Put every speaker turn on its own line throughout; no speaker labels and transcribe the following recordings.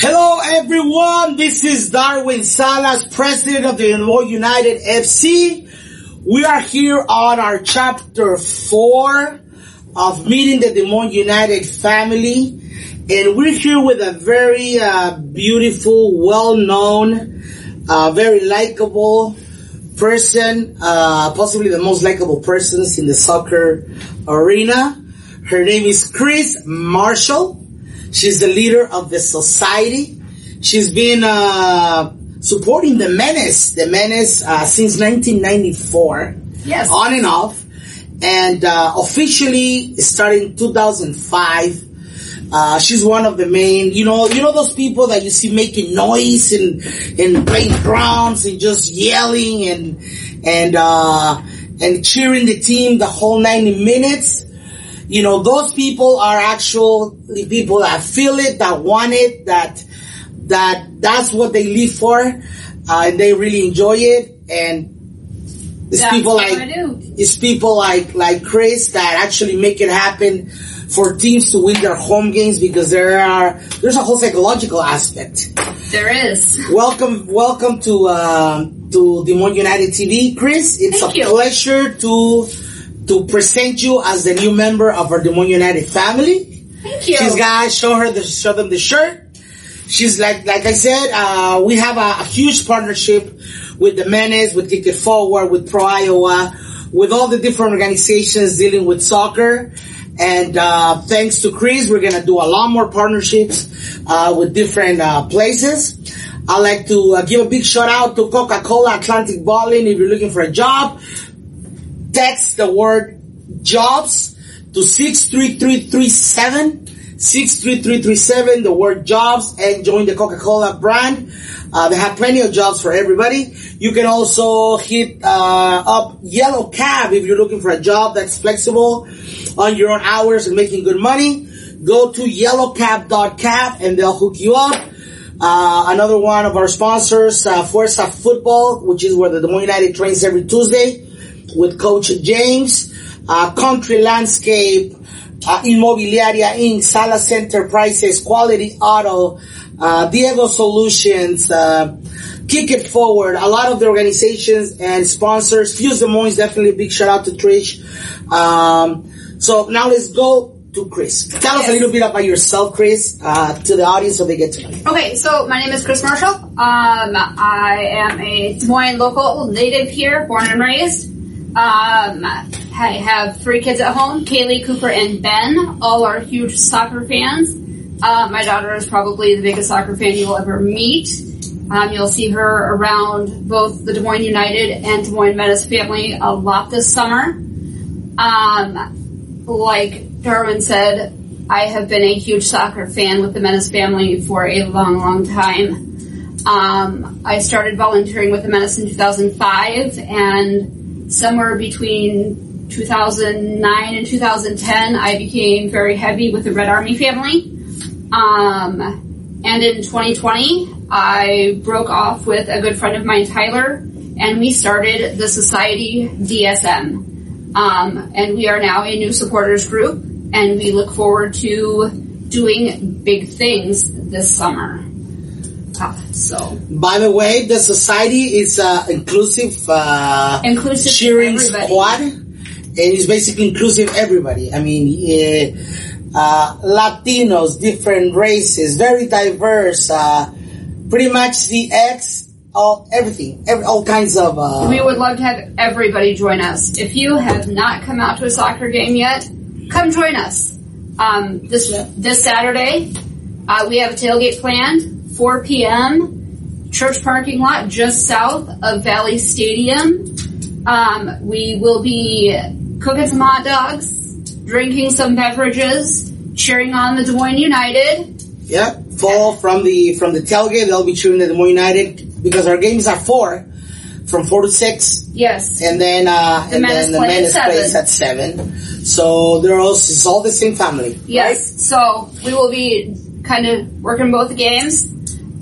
Hello everyone, this is Darwin Salas, President of the United FC. We are here on our chapter 4 of meeting the Des United family and we're here with a very uh, beautiful, well-known, uh, very likable person, uh, possibly the most likable persons in the soccer arena. Her name is Chris Marshall. She's the leader of the society. She's been uh, supporting the Menace, the Menace uh, since 1994.
Yes.
On and off. And uh, officially starting 2005. Uh, she's one of the main, you know, you know those people that you see making noise and and playing drums and just yelling and and uh, and cheering the team the whole 90 minutes. You know, those people are actually people that feel it, that want it, that that that's what they live for, uh, and they really enjoy it. And it's
That's
people like it's people like like Chris that actually make it happen for teams to win their home games because there are there's a whole psychological aspect.
There is.
Welcome, welcome to um, to Des Moines United TV, Chris. It's
Thank
a
you.
pleasure to to present you as the new member of our Des Moines United family.
Thank you.
She's guys, show her the show them the shirt. She's like like I said, uh, we have a, a huge partnership with the Menace, with Kick It Forward, with Pro Iowa, with all the different organizations dealing with soccer. And uh, thanks to Chris, we're gonna do a lot more partnerships uh, with different uh, places. I'd like to uh, give a big shout out to Coca-Cola Atlantic Bottling. If you're looking for a job, text the word jobs to 63337 63337 the word jobs and join the coca-cola brand. Uh, they have plenty of jobs for everybody. You can also hit uh, up yellow cab if you're looking for a job that's flexible on your own hours and making good money. Go to yellowcab.cab and they'll hook you up. Uh, another one of our sponsors, uh, Fuerza Football, which is where the Des Moines United trains every Tuesday with Coach James. Uh, Country Landscape, uh, Inmobiliaria Inc., Salas Enterprises, Quality Auto, uh, Diego Solutions, uh, Kick It Forward, a lot of the organizations and sponsors. Fuse Des Moines, definitely a big shout out to Trish. Um, so now let's go to Chris. Tell us a little bit about yourself, Chris, uh, to the audience so they get to know you.
Okay, so my name is Chris Marshall. Um, I am a Des Moines local native here, born and raised. Um, I have three kids at home, Kaylee, Cooper, and Ben. All are huge soccer fans. Uh, my daughter is probably the biggest soccer fan you'll ever meet. Um, you'll see her around both the Des Moines United and Des Moines Menace family a lot this summer. Um, like Darwin said, I have been a huge soccer fan with the Menace family for a long, long time. Um, I started volunteering with the Menace in 2005, and somewhere between 2009 and 2010, I became very heavy with the Red Army family. Um, and in 2020, I broke off with a good friend of mine, Tyler, and we started the Society DSM. Um, and we are now a new supporters group, and we look forward to doing big things this summer. So
By the way, the society is uh, inclusive uh,
inclusive
cheering squad, and it's basically inclusive everybody. I mean, uh, uh, Latinos, different races, very diverse. Uh, pretty much the X, all everything, every, all kinds of. Uh,
We would love to have everybody join us. If you have not come out to a soccer game yet, come join us. Um, this this Saturday, uh, we have a tailgate planned, 4 p.m. Church parking lot just south of Valley Stadium. Um, we will be cooking some hot dogs, drinking some beverages, cheering on the Des Moines United.
Yep, fall from the from the tailgate. They'll be cheering the Des Moines United because our games are four, from four to six.
Yes,
and then uh, and
Menace
then the Menace
seven.
plays at seven. So they're all it's all the same family.
Yes. So we will be kind of working both games.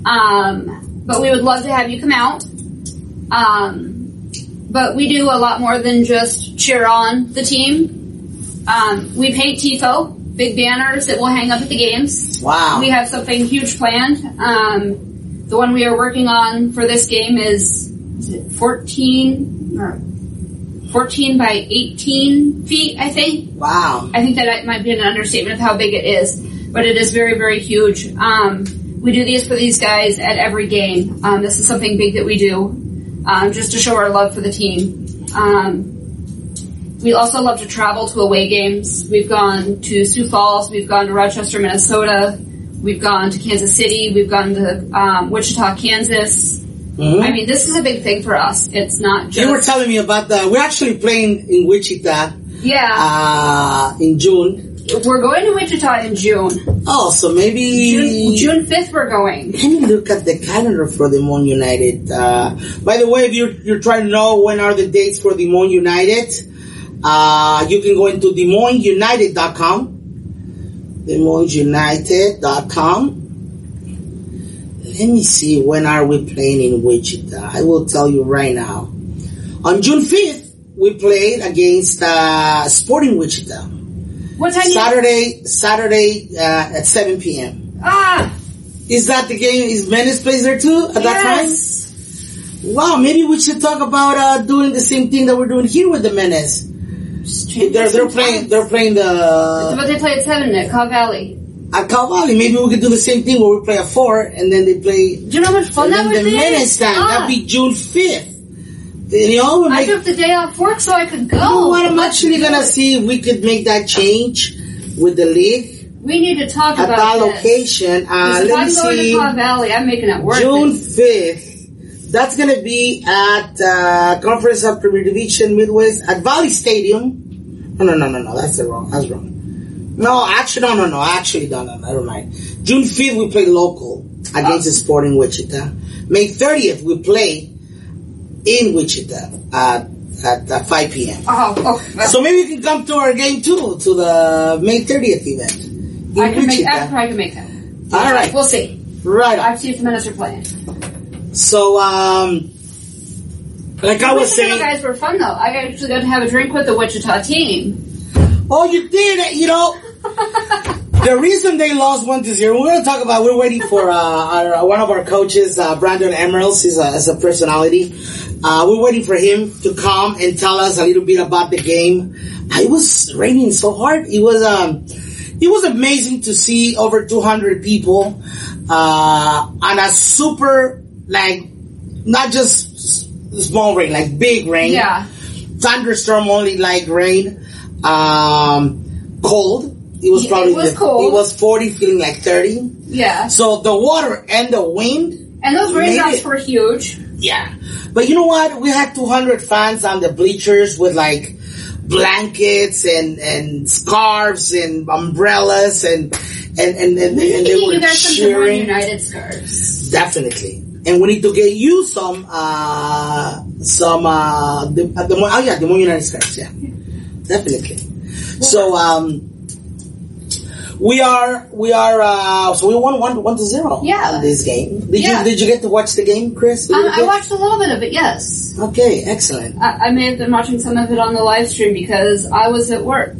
Um, but we would love to have you come out. Um, but we do a lot more than just cheer on the team. Um, we paint TIFO big banners that we'll hang up at the games.
Wow.
We have something huge planned. Um, the one we are working on for this game is, is it 14 or 14 by 18 feet, I think.
Wow.
I think that might be an understatement of how big it is, but it is very, very huge. Um, we do these for these guys at every game. Um, this is something big that we do, um, just to show our love for the team. Um, we also love to travel to away games. We've gone to Sioux Falls, we've gone to Rochester, Minnesota, we've gone to Kansas City, we've gone to um, Wichita, Kansas.
Mhm.
I mean, this is a big thing for us. It's not just
You were telling me about that. We're actually playing in Wichita
yeah.
uh, in June.
We're going to Wichita in June.
Oh, so maybe
June June fifth, we're going.
Let me look at the calendar for Des Moines United. Uh, by the way, if you're, you're trying to know when are the dates for Des Moines United, uh, you can go into desmoinesunited.com. Desmoinesunited.com. Let me see when are we playing in Wichita. I will tell you right now. On June 5th, we played against uh, Sporting Wichita.
What time? you-
Saturday, Saturday uh, at 7 p.m.
Ah,
Is that the game? Is Menace plays there too at that
yes.
time? Wow, maybe we should talk about uh, doing the same thing that we're doing here with the Menace. They're they're playing they're playing the
But they play at seven at Cobb Valley.
at Cal Valley. Maybe we could do the same thing where we play at four and then they play
Do you know how much fun that would
the
be?
Menace time.
Ah,
That'd be June fifth. You know,
I took the day off work so I could go.
you know what? I'm actually gonna see if we could make that change with the league
We need to talk
at
about
that location. Uh, let me
I'm going
see.
to Cobb Valley, I'm making it work.
June fifth. That's gonna be at uh, Conference of Premier Division Midwest at Valley Stadium. No, no, no, no, no. That's the wrong. That's wrong. No, actually, no, no, no. Actually, no, no, never mind. June fifth, we play local against the Sporting Wichita. May thirtieth, we play in Wichita at at uh, five p.m.
Oh, oh well,
So maybe you can come to our game too, to the May thirtieth event. in
I can make. I probably can make that.
All right,
We'll see.
right.
I've to see if the Menace are playing.
So, um, like I was saying,
guys were fun though. I actually got to have a drink with the Wichita team.
oh, you did, it, you know. The reason they lost one to zero, we're going to talk about. We're waiting for uh, our, one of our coaches, uh, Brandon Emeralds. He's a, is a personality. Uh, we're waiting for him to come and tell us a little bit about the game. Uh, It was raining so hard. It was um, it was amazing to see over 200 people uh, on a super like not just small rain, like big rain
Yeah.
thunderstorm only like rain. Um, cold. It was
Yeah,
probably
it was
the-
cold.
It was forty, feeling like thirty.
Yeah.
So the water and the wind,
And those raindrops were huge.
yeah. But you know what? We had two hundred fans on the bleachers with like blankets and and scarves and umbrellas and and and and, and they were
you got some United scarves.
Definitely. And we need to get you some, uh, some, uh, the, uh, the, oh yeah, the Moon United Scarves, yeah. Definitely. So, um, we are, we are, uh, so we won one, one to zero
Yeah.
this game. Did
Yeah.
you, did you get to watch the game, Chris?
Um, I watched a little bit of it. Yes.
Okay, excellent.
I, I may have been watching some of it on the live stream because I was at work.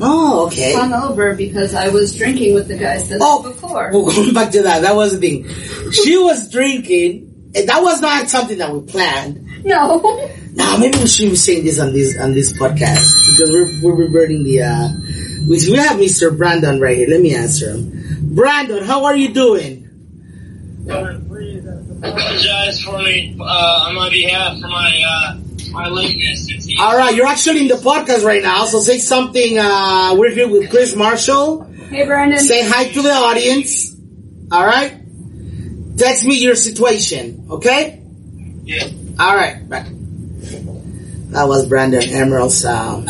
Oh, okay.
Hungover because I was drinking with the guys the
Oh,
night before.
Well, going back to that, that was the thing. She was drinking, and that was not something that we planned.
No.
Now maybe we should be saying this on this on this podcast because we're we're reverting the uh we we have Mr. Brandon right here. Let me answer him. Brandon, how are you doing?
apologize for me uh, on my behalf for my uh, my lateness.
All right, you're actually in the podcast right now, so say something. Uh, we're here with Chris Marshall.
hey, Brandon.
Say hi to the audience. All right. Text me your situation, okay?
yeah.
All right. Back. That was Brandon Emerald's um,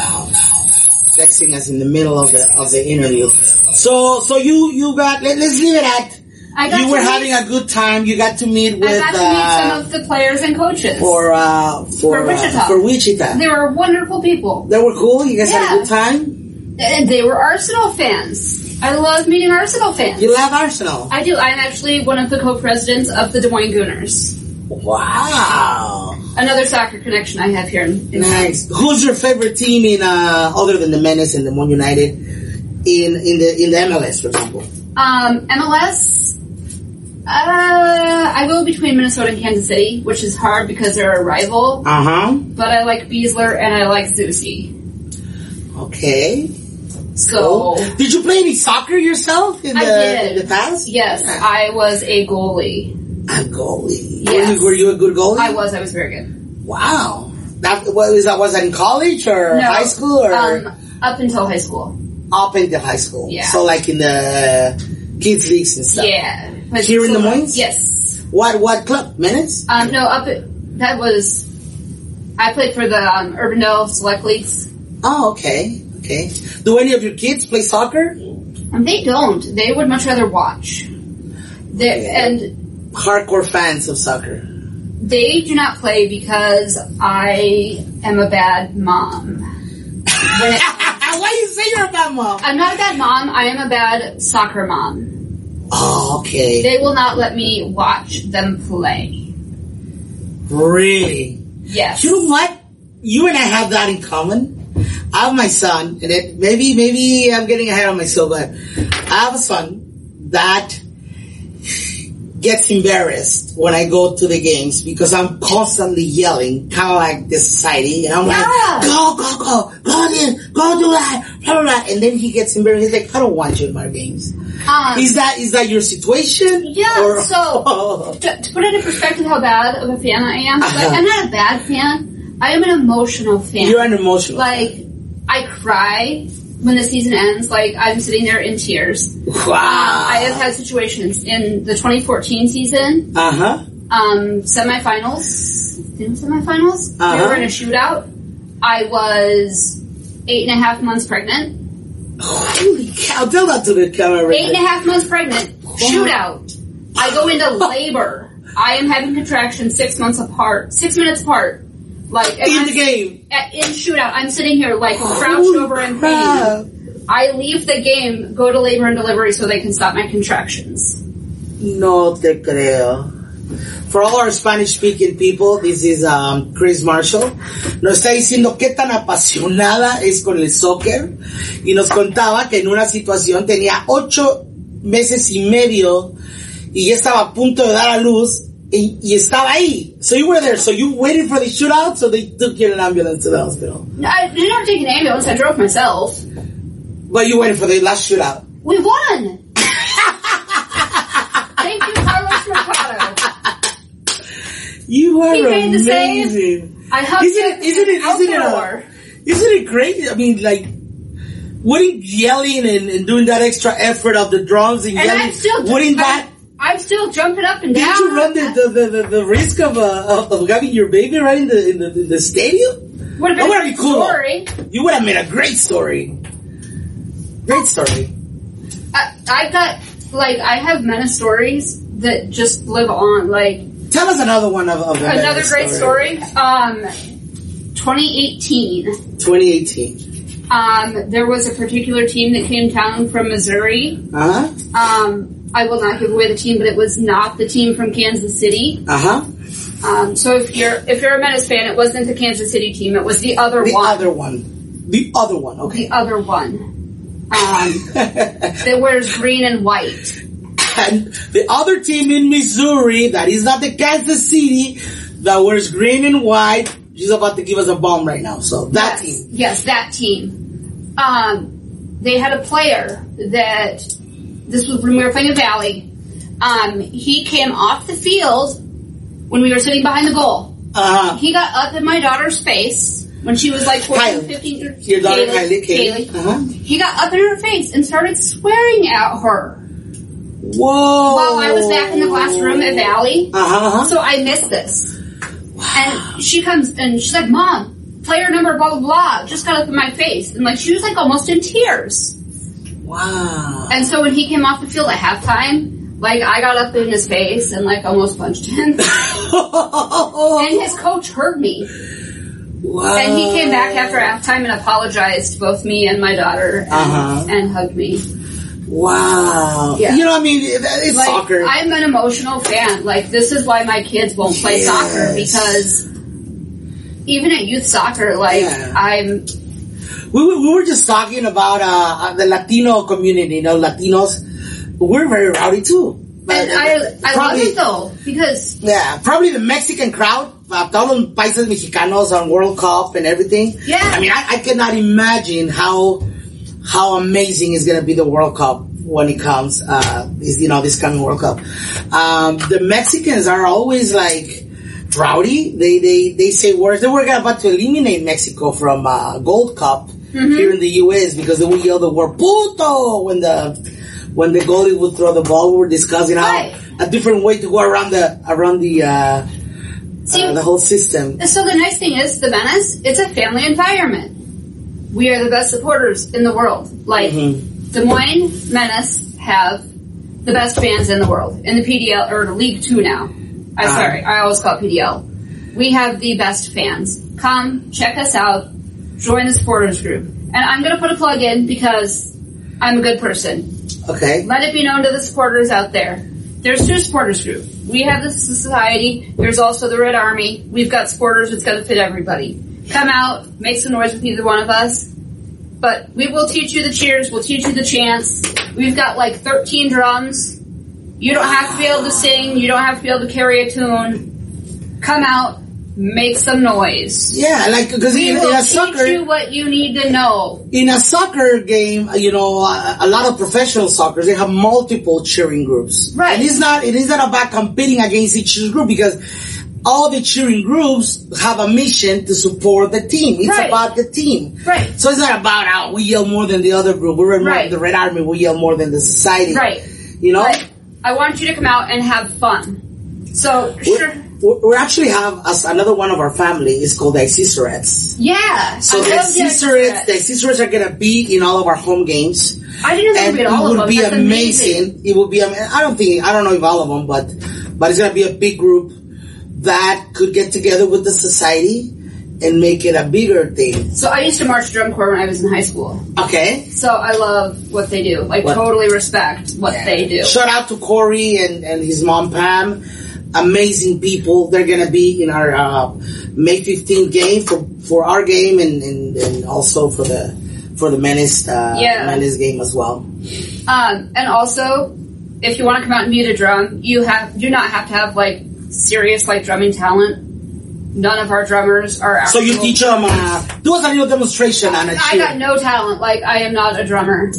texting us in the middle of the of the interview. So so you you got let, us leave it at
I got
you were
meet-
having a good time. You got to meet with.
I got to
uh,
meet some of the players and coaches.
for uh, for
For
uh,
Wichita.
for Wichita.
they were wonderful people.
They were cool. You guys had a good time.
And they were Arsenal fans. I love meeting Arsenal fans.
You love Arsenal.
I do. I'm actually one of the co-presidents of the Des Moines Gooners.
Wow,
Another soccer connection I have here in, in
nice. Who's your favorite team in uh, other than the Menace and the Mon United? in in the in the MLS, for example?
Um, MLS. Uh, I go between Minnesota and Kansas City, which is hard because they're a rival.
Uh huh.
But I like Besler and I like Zusi.
Okay.
So
Did you play any soccer yourself in the in the past?
yes, I was a goalie.
Goalie. Were, you, were you a good goalie?
I was. I was very good.
Wow. That what was that? Was that in college or
No,
high school or
um, up until high school.
up into high school?
Yeah.
So like in the kids leagues and stuff.
Yeah. But
Here in the
so-
Moines?
Yes.
What what club? Menace?
Um, no, up at, that was. I played for the um, Urbandale Select Leagues.
Oh, okay. Okay. Do any of your kids play soccer?
And they don't. They would much rather watch. They, and
Hardcore fans of soccer.
they do not play because I am a bad mom. It-
Why do you say you're a bad mom?
I'm not a bad mom. I am a bad soccer mom.
Oh, okay.
They will not let me watch them play.
Really?
Yes.
You know what? You and I have that in common. I have my son, and it, maybe maybe I'm getting ahead of myself, but I have a son that gets embarrassed when I go to the games because I'm constantly yelling, kind of like the society, and I'm
Yeah.
like, go, go, go, go this, go do that, blah, blah, blah. and then he gets embarrassed. He's like, I don't want you in my games.
Um,
Is that is that your situation?
Yeah,
Or-
so- to, to put it in perspective how bad of a fan I am,
Uh-huh.
I'm not a bad fan. I am an emotional fan.
you're an emotional.
like, I cry when the season ends. Like, I'm sitting there in tears.
wow.
Um, I have had situations in the 2014 season,
Uh huh.
um, semifinals, in semifinals, we
Uh-huh.
were in a shootout. I was eight and a half months pregnant.
Holy cow! Tell that to the camera. right
Eight and a half months pregnant. Shootout. I go into labor. I am having contractions six months apart, six minutes apart. Like and
in the game.
at- in shootout, I'm sitting here like crouched
Holy
over in
crap.
pain. I leave the game, go to labor and delivery so they can stop my contractions.
No te creo. For all our Spanish speaking people, this is um, Chris Marshall. Nos está diciendo qué tan apasionada es con el soccer y nos contaba que en una situación tenía ocho meses y medio y ya estaba a punto de dar a luz y, y estaba ahí. So you were there. So you waited for the shootout, so they took you in an ambulance to the hospital.
No, I didn't have to take an ambulance. I drove myself.
But you waited for the last shootout.
We won. Thank you, Carlos Mercado.
You are
He made the save.
amazing.
I hugged
Isn't it- isn't it- isn't it a-
outdoor.
Uh, isn't it great? I mean, like, wouldn't yelling and, and doing that extra effort of the drums and,
And
yelling,
still
wouldn't that,
I'm, still jumping up and
did
down.
Did you run the, the, the, the, risk of, uh, of, of having your baby right in the, in the, in the stadium?
Would have
That
been
would
a
be cool.
story.
You would have made a great story. Great story.
I, I've got like I have many stories that just live on. Like
Tell us another one of, of
another great story. Um, 2018.
2018.
Um, there was a particular team that came down from Missouri.
Uh huh.
Um, I will not give away the team, but it was not the team from Kansas City.
Uh huh.
Um, so if you're if you're a Menace fan, it wasn't the Kansas City team. It was the other
The
one.
The other one. The other one. Okay.
The other one. Um, that wears green and white.
and the other team in Missouri that is not the Kansas City that wears green and white. She's about to give us a bomb right now. So that
yes,
team.
Yes, that team. Um, they had a player that this was when we were playing a Valley. Um, he came off the field when we were sitting behind the goal.
Uh,
He got up in my daughter's face when she was like 14,
Kylie.
15 years
your daughter
Kaylee,
Kylie. Kaylee. Uh-huh.
He got up in her face and started swearing at her
Whoa.
while I was back in the classroom at Valley.
Uh-huh. uh-huh.
So I missed this. And she comes and she's like, Mom, player number blah blah blah just got up in my face. And like she was like almost in tears.
Wow.
And so when he came off the field at halftime, like I got up in his face and like almost punched him. and his coach heard me.
wow.
And he came back after halftime and apologized to both me and my daughter and,
Uh-huh.
and hugged me.
Wow.
Yeah.
You know, what I mean, it's
Like
soccer.
I'm an emotional fan. Like this is why my kids won't play soccer because even at youth soccer, like
Yeah.
I'm
we, were- we were just talking about uh, the Latino community, you know, Latinos. We're very rowdy too.
And I, I love it though because
Yeah, probably the Mexican crowd, uh, todos países mexicanos on World Cup and everything.
Yeah.
I mean, I, I cannot imagine how how amazing is going to be the World Cup when it comes. Uh, is you know this coming World Cup. Um, the Mexicans are always like rowdy. They they they say words. They were going about to eliminate Mexico from uh, Gold Cup
Mm-hmm.
here in the U.S. because they would yell the word "puto" when the when the goalie would throw the ball. We were discussing how
Right.
a different way to go around the around the uh,
See-
uh, the whole system.
So the nice thing is, the Menace, it's a family environment. We are the best supporters in the world. Like,
Mhm.
Des Moines Menace have the best fans in the world. In the PDL, or the League 2 now. I'm
Ah.
sorry, I always call it PDL. We have the best fans. Come, check us out, join the supporters group. And I'm gonna put a plug in because I'm a good person.
Okay.
Let it be known to the supporters out there. There's two supporters group. We have the society. There's also the Red Army. We've got supporters. It's going to fit everybody. Come out, make some noise with either one of us. But we will teach you the cheers. We'll teach you the chants. We've got like 13 drums. You don't have to be able to sing. You don't have to be able to carry a tune. Come out, make some noise.
Yeah, like because in, in a
teach
soccer
you what you need to know.
in a soccer game, you know, a, a lot of professional soccer they have multiple cheering groups.
Right.
And it's not it is not about competing against each group because all the cheering groups have a mission to support the team. It's
Right.
about the team.
Right.
So it's not about how we yell more than the other group. We're
Right.
the Red Army. We yell more than the society.
Right.
You know.
I want you to come out and have fun. So, sure.
We, actually have us, another one of our family is called the Cicerettes.
Yeah.
So
I
the Cicerettes, the
Cicerettes.
Are gonna be in all of our home games.
I didn't know
and it
all of
would
them.
be
That's
amazing. It would be. I don't think. I don't know if all of them, but but it's gonna be a big group that could get together with the society and make it a bigger thing.
So I used to march drum corps when I was in high school.
Okay.
So I love what they do. Like
What?
totally respect what they do.
Shout out to Corey and, and his mom Pam. Amazing people. They're gonna be in our uh, May 15th game for for our game and, and, and also for the for the Menace uh,
Yeah.
Menace game as well.
Um, and also, if you want to come out and beat a drum, you have do not have to have like serious like drumming talent. None of our drummers are.
So you teach them. Uh, do us a little demonstration on a
I got no talent. Like I am not a drummer.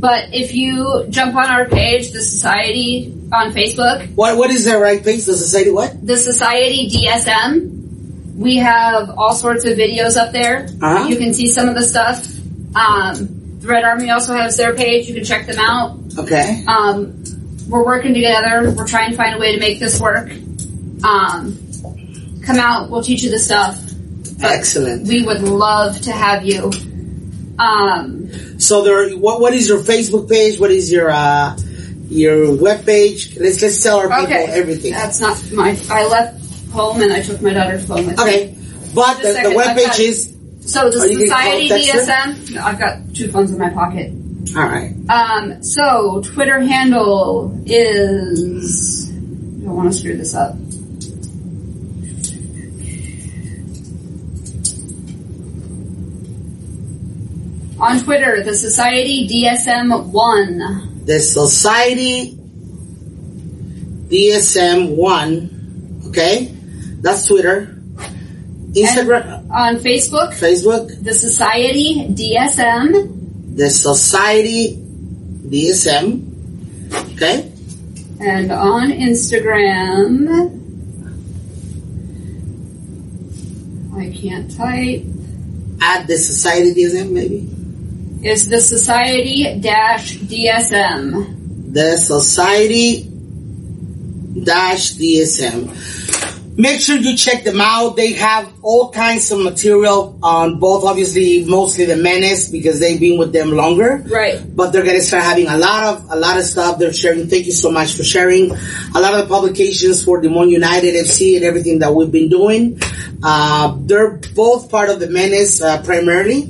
But if you jump on our page, the Society on Facebook,
What what is their right page? The society what?
the Society DSM, we have all sorts of videos up there.
Uh-huh.
You can see some of the stuff. Um, the Red Army also has their page. You can check them out.
Okay.
Um, we're working together. We're trying to find a way to make this work. Um, come out. We'll teach you the stuff.
Excellent.
We would love to have you. Um,
So there, what what is your Facebook page? What is your uh your web page? Let's let's tell our people
okay.
everything.
That's not my. I left home and I took my daughter's phone with me.
Okay, but the, the web page
got-
is
So the
Are you gonna
Society? DSM. No, I've got two phones in my pocket.
all right.
Um, so Twitter handle is. I don't want to screw this up. On Twitter, the Society DSM one.
The Society DSM one. Okay, that's Twitter, Instagram,
On Facebook,
Facebook,
the Society DSM,
the Society DSM. Okay,
and on Instagram, I can't type.
at the Society DSM maybe.
Is the Society dash DSM.
the Society Dash DSM. Make sure you check them out. They have all kinds of material on both, obviously, mostly the Menace because they've been with them longer.
Right.
But they're gonna start having a lot of a lot of stuff they're sharing. Thank you so much for sharing a lot of the publications for Des Moines United FC and everything that we've been doing. Uh, they're both part of the Menace uh, primarily,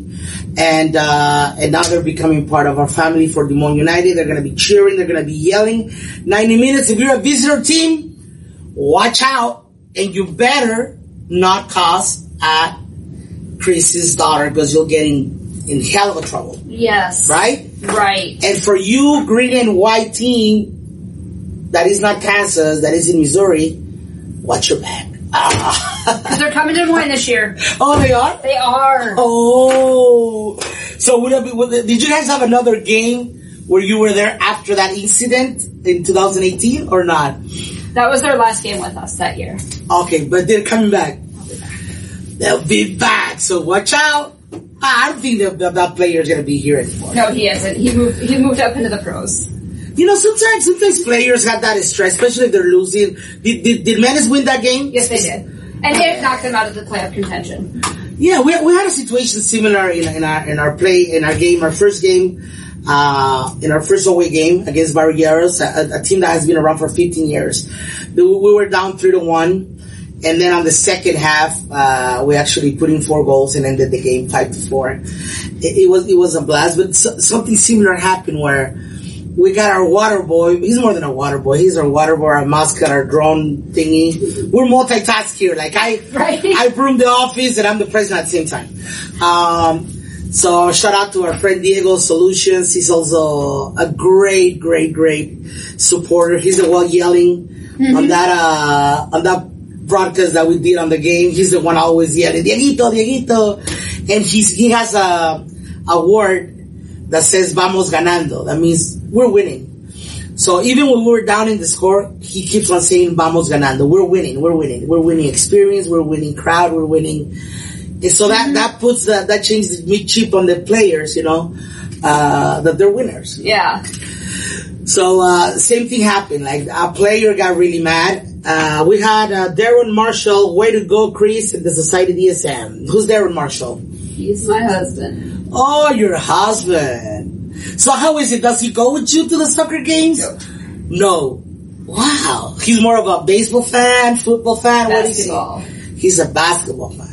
and uh, and now they're becoming part of our family for Des Moines United. They're gonna be cheering. They're gonna be yelling. Ninety minutes. If you're a visitor team, watch out, and you better not cause at Chris's daughter because you'll get in in hell of a trouble,
Yes.
right?
Right.
And for you, green and white team that is not Kansas, that is in Missouri, watch your bet? Ah.
They're coming to Moines this year.
oh, they are.
They are.
Oh, so would it be, would it- did you guys have another game where you were there after that incident in 2018 or not?
That was their last game with us that year.
Okay, but they're coming back. They'll be back, so watch out. I don't think that, that, that player is going to be here anymore.
No, he isn't. He moved. He moved up into the pros.
You know, sometimes sometimes players have that stress, especially if they're losing. Did, did, did Menace win that game?
Yes, they did. And it knocked them out of the playoff contention.
Yeah, we, we had a situation similar in, in our in our play in our game, our first game, uh, in our first away game against Barrieros, a, a team that has been around for 15 years. We, we were down three to one, and then on the second half, uh, we actually put in four goals and ended the game five to four. It, it was it was a blast, but so, something similar happened where we got our water boy. He's more than a water boy. He's our water boy, our mascot, our drone thingy. We're multitask here. Like I,
Right.
I broom the office and I'm the president at the same time. Um, so shout out to our friend Diego Solutions. He's also a great, great, great supporter. He's the one yelling on that, uh, on that broadcast that we did on the game. He's the one always yelling, Dieguito, Dieguito. And he's, he has a, a word that says vamos ganando. That means we're winning. So even when we're down in the score, he keeps on saying vamos ganando. We're winning, we're winning, we're winning experience, we're winning crowd, we're winning. And so that, that puts that, that changes the chip on the players, you know, uh, that they're winners.
Yeah.
So, uh, same thing happened. Like, a player got really mad. Uh, we had, uh, Darren Marshall, way to go, Chris, in the Society DSM. Who's Darren Marshall?
He's my husband.
Oh, your husband. So how is it? Does he go with you to the soccer games? No. Wow. He's more of a baseball fan, football fan. What is he?
Basketball.
He's a basketball fan.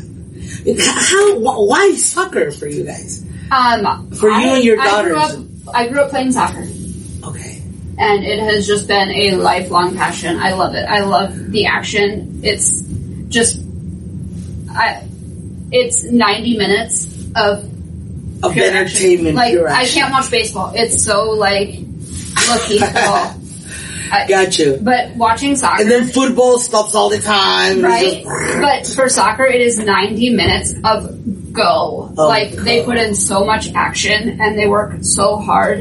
How? Why soccer for you guys?
Um,
For you
I-
and your
I grew
daughters.
up, I grew up playing soccer.
Okay.
and it has just been a lifelong passion. I love it. I love the action. It's just, I, it's 90 minutes of
Of
pure
entertainment.
Like,
pure
I can't watch baseball. It's so like, look, peaceful. I-
Got you.
But watching soccer,
And then football stops all the time.
right?
Just-
But for soccer, it is 90 minutes of go.
Of
like, they put in so much action and they work so hard.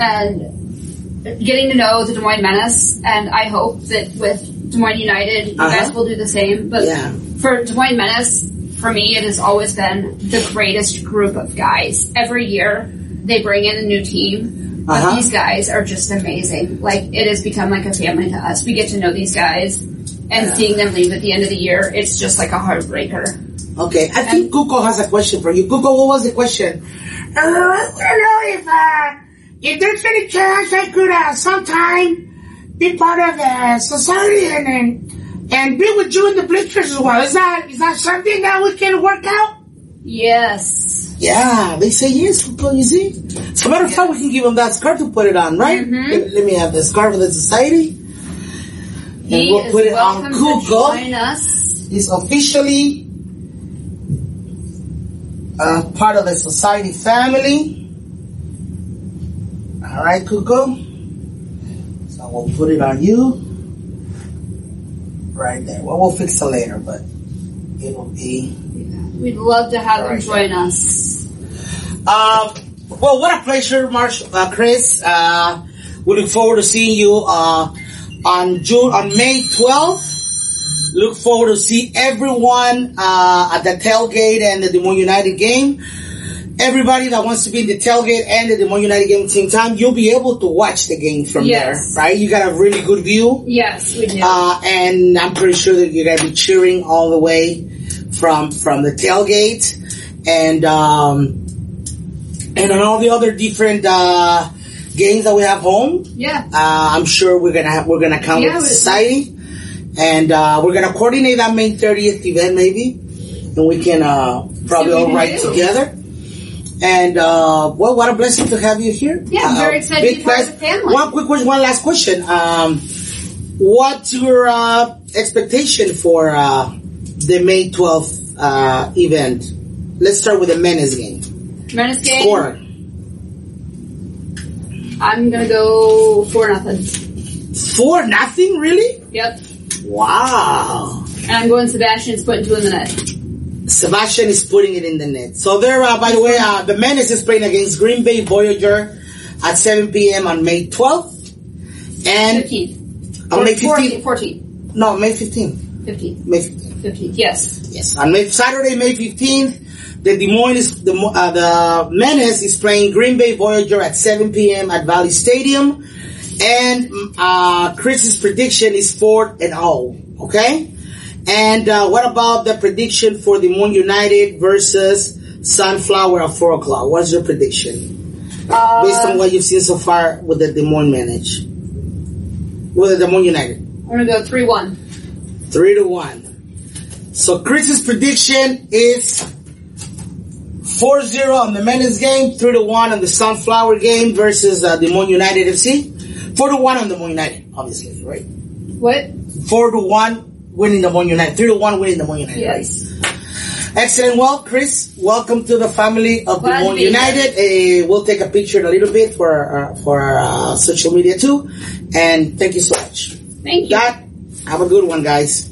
And getting to know the Des Moines Menace, and I hope that with Des Moines United, you
Uh-huh.
guys will do the same. But
Yeah.
for Des Moines Menace, for me, it has always been the greatest group of guys. Every year, they bring in a new team. But
Uh-huh.
these guys are just amazing. Like, it has become like a family to us. We get to know these guys, and
Yeah.
seeing them leave at the end of the year, it's just like a heartbreaker.
Okay, I think Cuco has a question for you. Cuco, what was the question? Uh, I don't know if, uh, if there's any chance I could, uh, sometime be part of the society and, and, and be with you in the bleachers as well. Is that, is that something that we can work out?
Yes.
Yeah, they say yes, Cuco, you see? So matter of fact, we can give them that scarf to put it on, right?
Mhm.
Let, let me have the scarf of the society.
He
we'll
is
put it on Cuco.
join us.
He's officially uh, part of the society family. All right, Kuko. So we'll put it on you right there. Well, we'll fix it later, but it will be.
We'd love to have
Right.
him join us.
Um, well, what a pleasure, Marsh, uh, Chris. Uh, we look forward to seeing you uh, on June on May 12th. Look forward to see everyone uh, at the tailgate and the Des Moines United game. Everybody that wants to be in the tailgate and the Des Moines United game team time, you'll be able to watch the game from
Yes.
there, right? You got a really good view.
Yes, we do.
Uh, and I'm pretty sure that you're gonna be cheering all the way from from the tailgate and um, and on all the other different uh, games that we have home.
yeah.
Uh, I'm sure we're gonna have, we're gonna come
Yeah,
with society, and uh, we're gonna coordinate that May 30th event maybe, and we can uh, probably all write together. And uh, well, what a blessing to have you here.
Yeah, I'm
Uh,
very excited to be part of the family.
One quick question, one last question. Um, what's your uh, expectation for uh, the May 12th uh, event? Let's start with the men's game.
Men's game.
Score.
I'm gonna go for nothing.
Four nothing, really?
Yep.
Wow.
And I'm going Sebastian's putting two in the net.
Sebastian is putting it in the net. So there, uh, by the way, uh, the Menace is playing against Green Bay Voyager at 7 p.m. on May 12th. And
15th.
on May 15th.
14th.
No, May 15th.
15th.
May 15th.
15th. Yes.
Yes, on May, Saturday, May 15th, the Des Moines is, the, uh, the Menace is playing Green Bay Voyager at 7 p.m. at Valley Stadium. And, mm, uh, Chris's prediction is 4 and 0. Okay? And, uh, what about the prediction for the Moines United versus Sunflower at 4 o'clock? What's your prediction?
Uh,
Based on what you've seen so far with the Des Moines Menace. With the Des Moines United.
I'm gonna go 3 1.
Three to one. So Chris's prediction is 4-0 on the men's game, 3 to 1 on the Sunflower game versus uh, Des Moines United FC. 4 to 1 on the Moines United, obviously, right?
What?
4 to 1 winning the Moines United, 3 to 1 winning the Moines United.
Yes.
Right? Excellent. Well, Chris, welcome to the family of
Glad
Des
to
Moines
be here.
United. Uh, we'll take a picture in a little bit for our, for our uh, social media too. And thank you so much.
Thank you.
That, have a good one, guys.